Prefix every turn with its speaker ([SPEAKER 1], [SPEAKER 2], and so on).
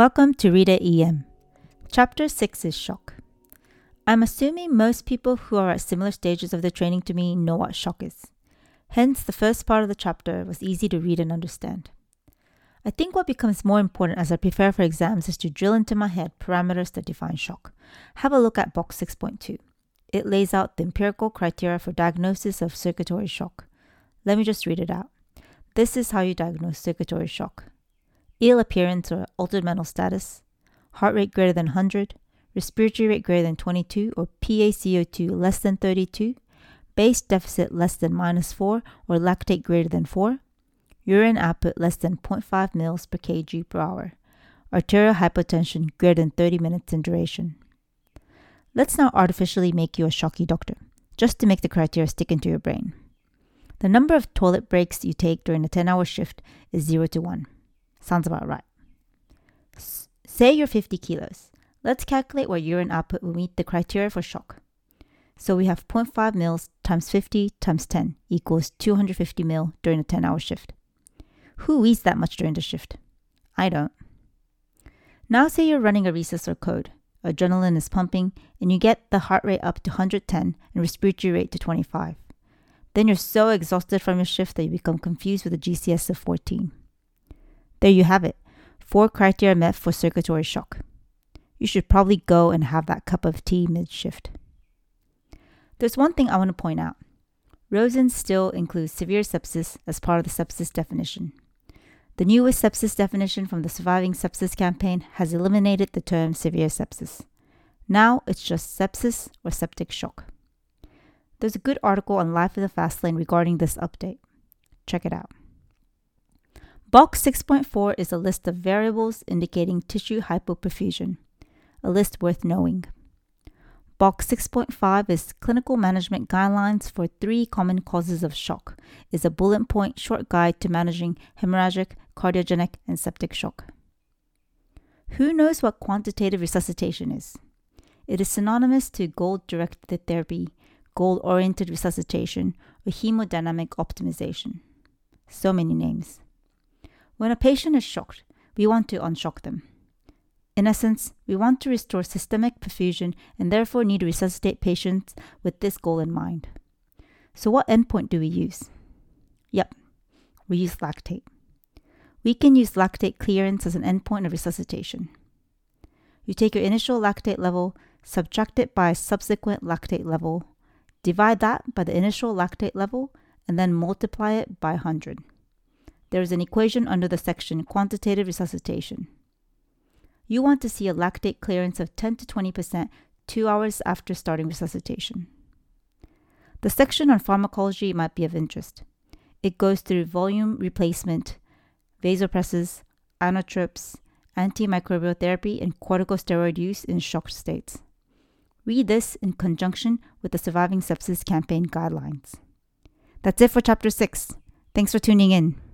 [SPEAKER 1] Welcome to Reader EM. Chapter 6 is shock. I'm assuming most people who are at similar stages of the training to me know what shock is. Hence, the first part of the chapter was easy to read and understand. I think what becomes more important as I prepare for exams is to drill into my head parameters that define shock. Have a look at box 6.2. It lays out the empirical criteria for diagnosis of circulatory shock. Let me just read it out. This is how you diagnose circulatory shock ill appearance or altered mental status, heart rate greater than 100, respiratory rate greater than 22 or PaCO2 less than 32, base deficit less than minus 4 or lactate greater than 4, urine output less than 0.5 mL per kg per hour, arterial hypotension greater than 30 minutes in duration. Let's now artificially make you a shocky doctor, just to make the criteria stick into your brain. The number of toilet breaks you take during a 10 hour shift is 0 to 1. Sounds about right. S- say you're 50 kilos. Let's calculate what urine output will meet the criteria for shock. So we have 0.5 mils times 50 times 10 equals 250 mil during a 10 hour shift. Who eats that much during the shift? I don't. Now say you're running a resusc or code. Adrenaline is pumping and you get the heart rate up to 110 and respiratory rate to 25. Then you're so exhausted from your shift that you become confused with a GCS of 14. There you have it. Four criteria met for circulatory shock. You should probably go and have that cup of tea mid shift. There's one thing I want to point out. Rosen still includes severe sepsis as part of the sepsis definition. The newest sepsis definition from the Surviving Sepsis campaign has eliminated the term severe sepsis. Now it's just sepsis or septic shock. There's a good article on Life of the Fast Lane regarding this update. Check it out. Box 6.4 is a list of variables indicating tissue hypoperfusion, a list worth knowing. Box 6.5 is clinical management guidelines for three common causes of shock, is a bullet point short guide to managing hemorrhagic, cardiogenic, and septic shock. Who knows what quantitative resuscitation is? It is synonymous to goal directed therapy, goal oriented resuscitation, or hemodynamic optimization. So many names. When a patient is shocked, we want to unshock them. In essence, we want to restore systemic perfusion and therefore need to resuscitate patients with this goal in mind. So, what endpoint do we use? Yep, we use lactate. We can use lactate clearance as an endpoint of resuscitation. You take your initial lactate level, subtract it by a subsequent lactate level, divide that by the initial lactate level, and then multiply it by 100 there is an equation under the section Quantitative Resuscitation. You want to see a lactate clearance of 10 to 20% two hours after starting resuscitation. The section on pharmacology might be of interest. It goes through volume replacement, vasopressors, inotropes, antimicrobial therapy, and corticosteroid use in shock states. Read this in conjunction with the Surviving Sepsis Campaign guidelines. That's it for Chapter 6. Thanks for tuning in.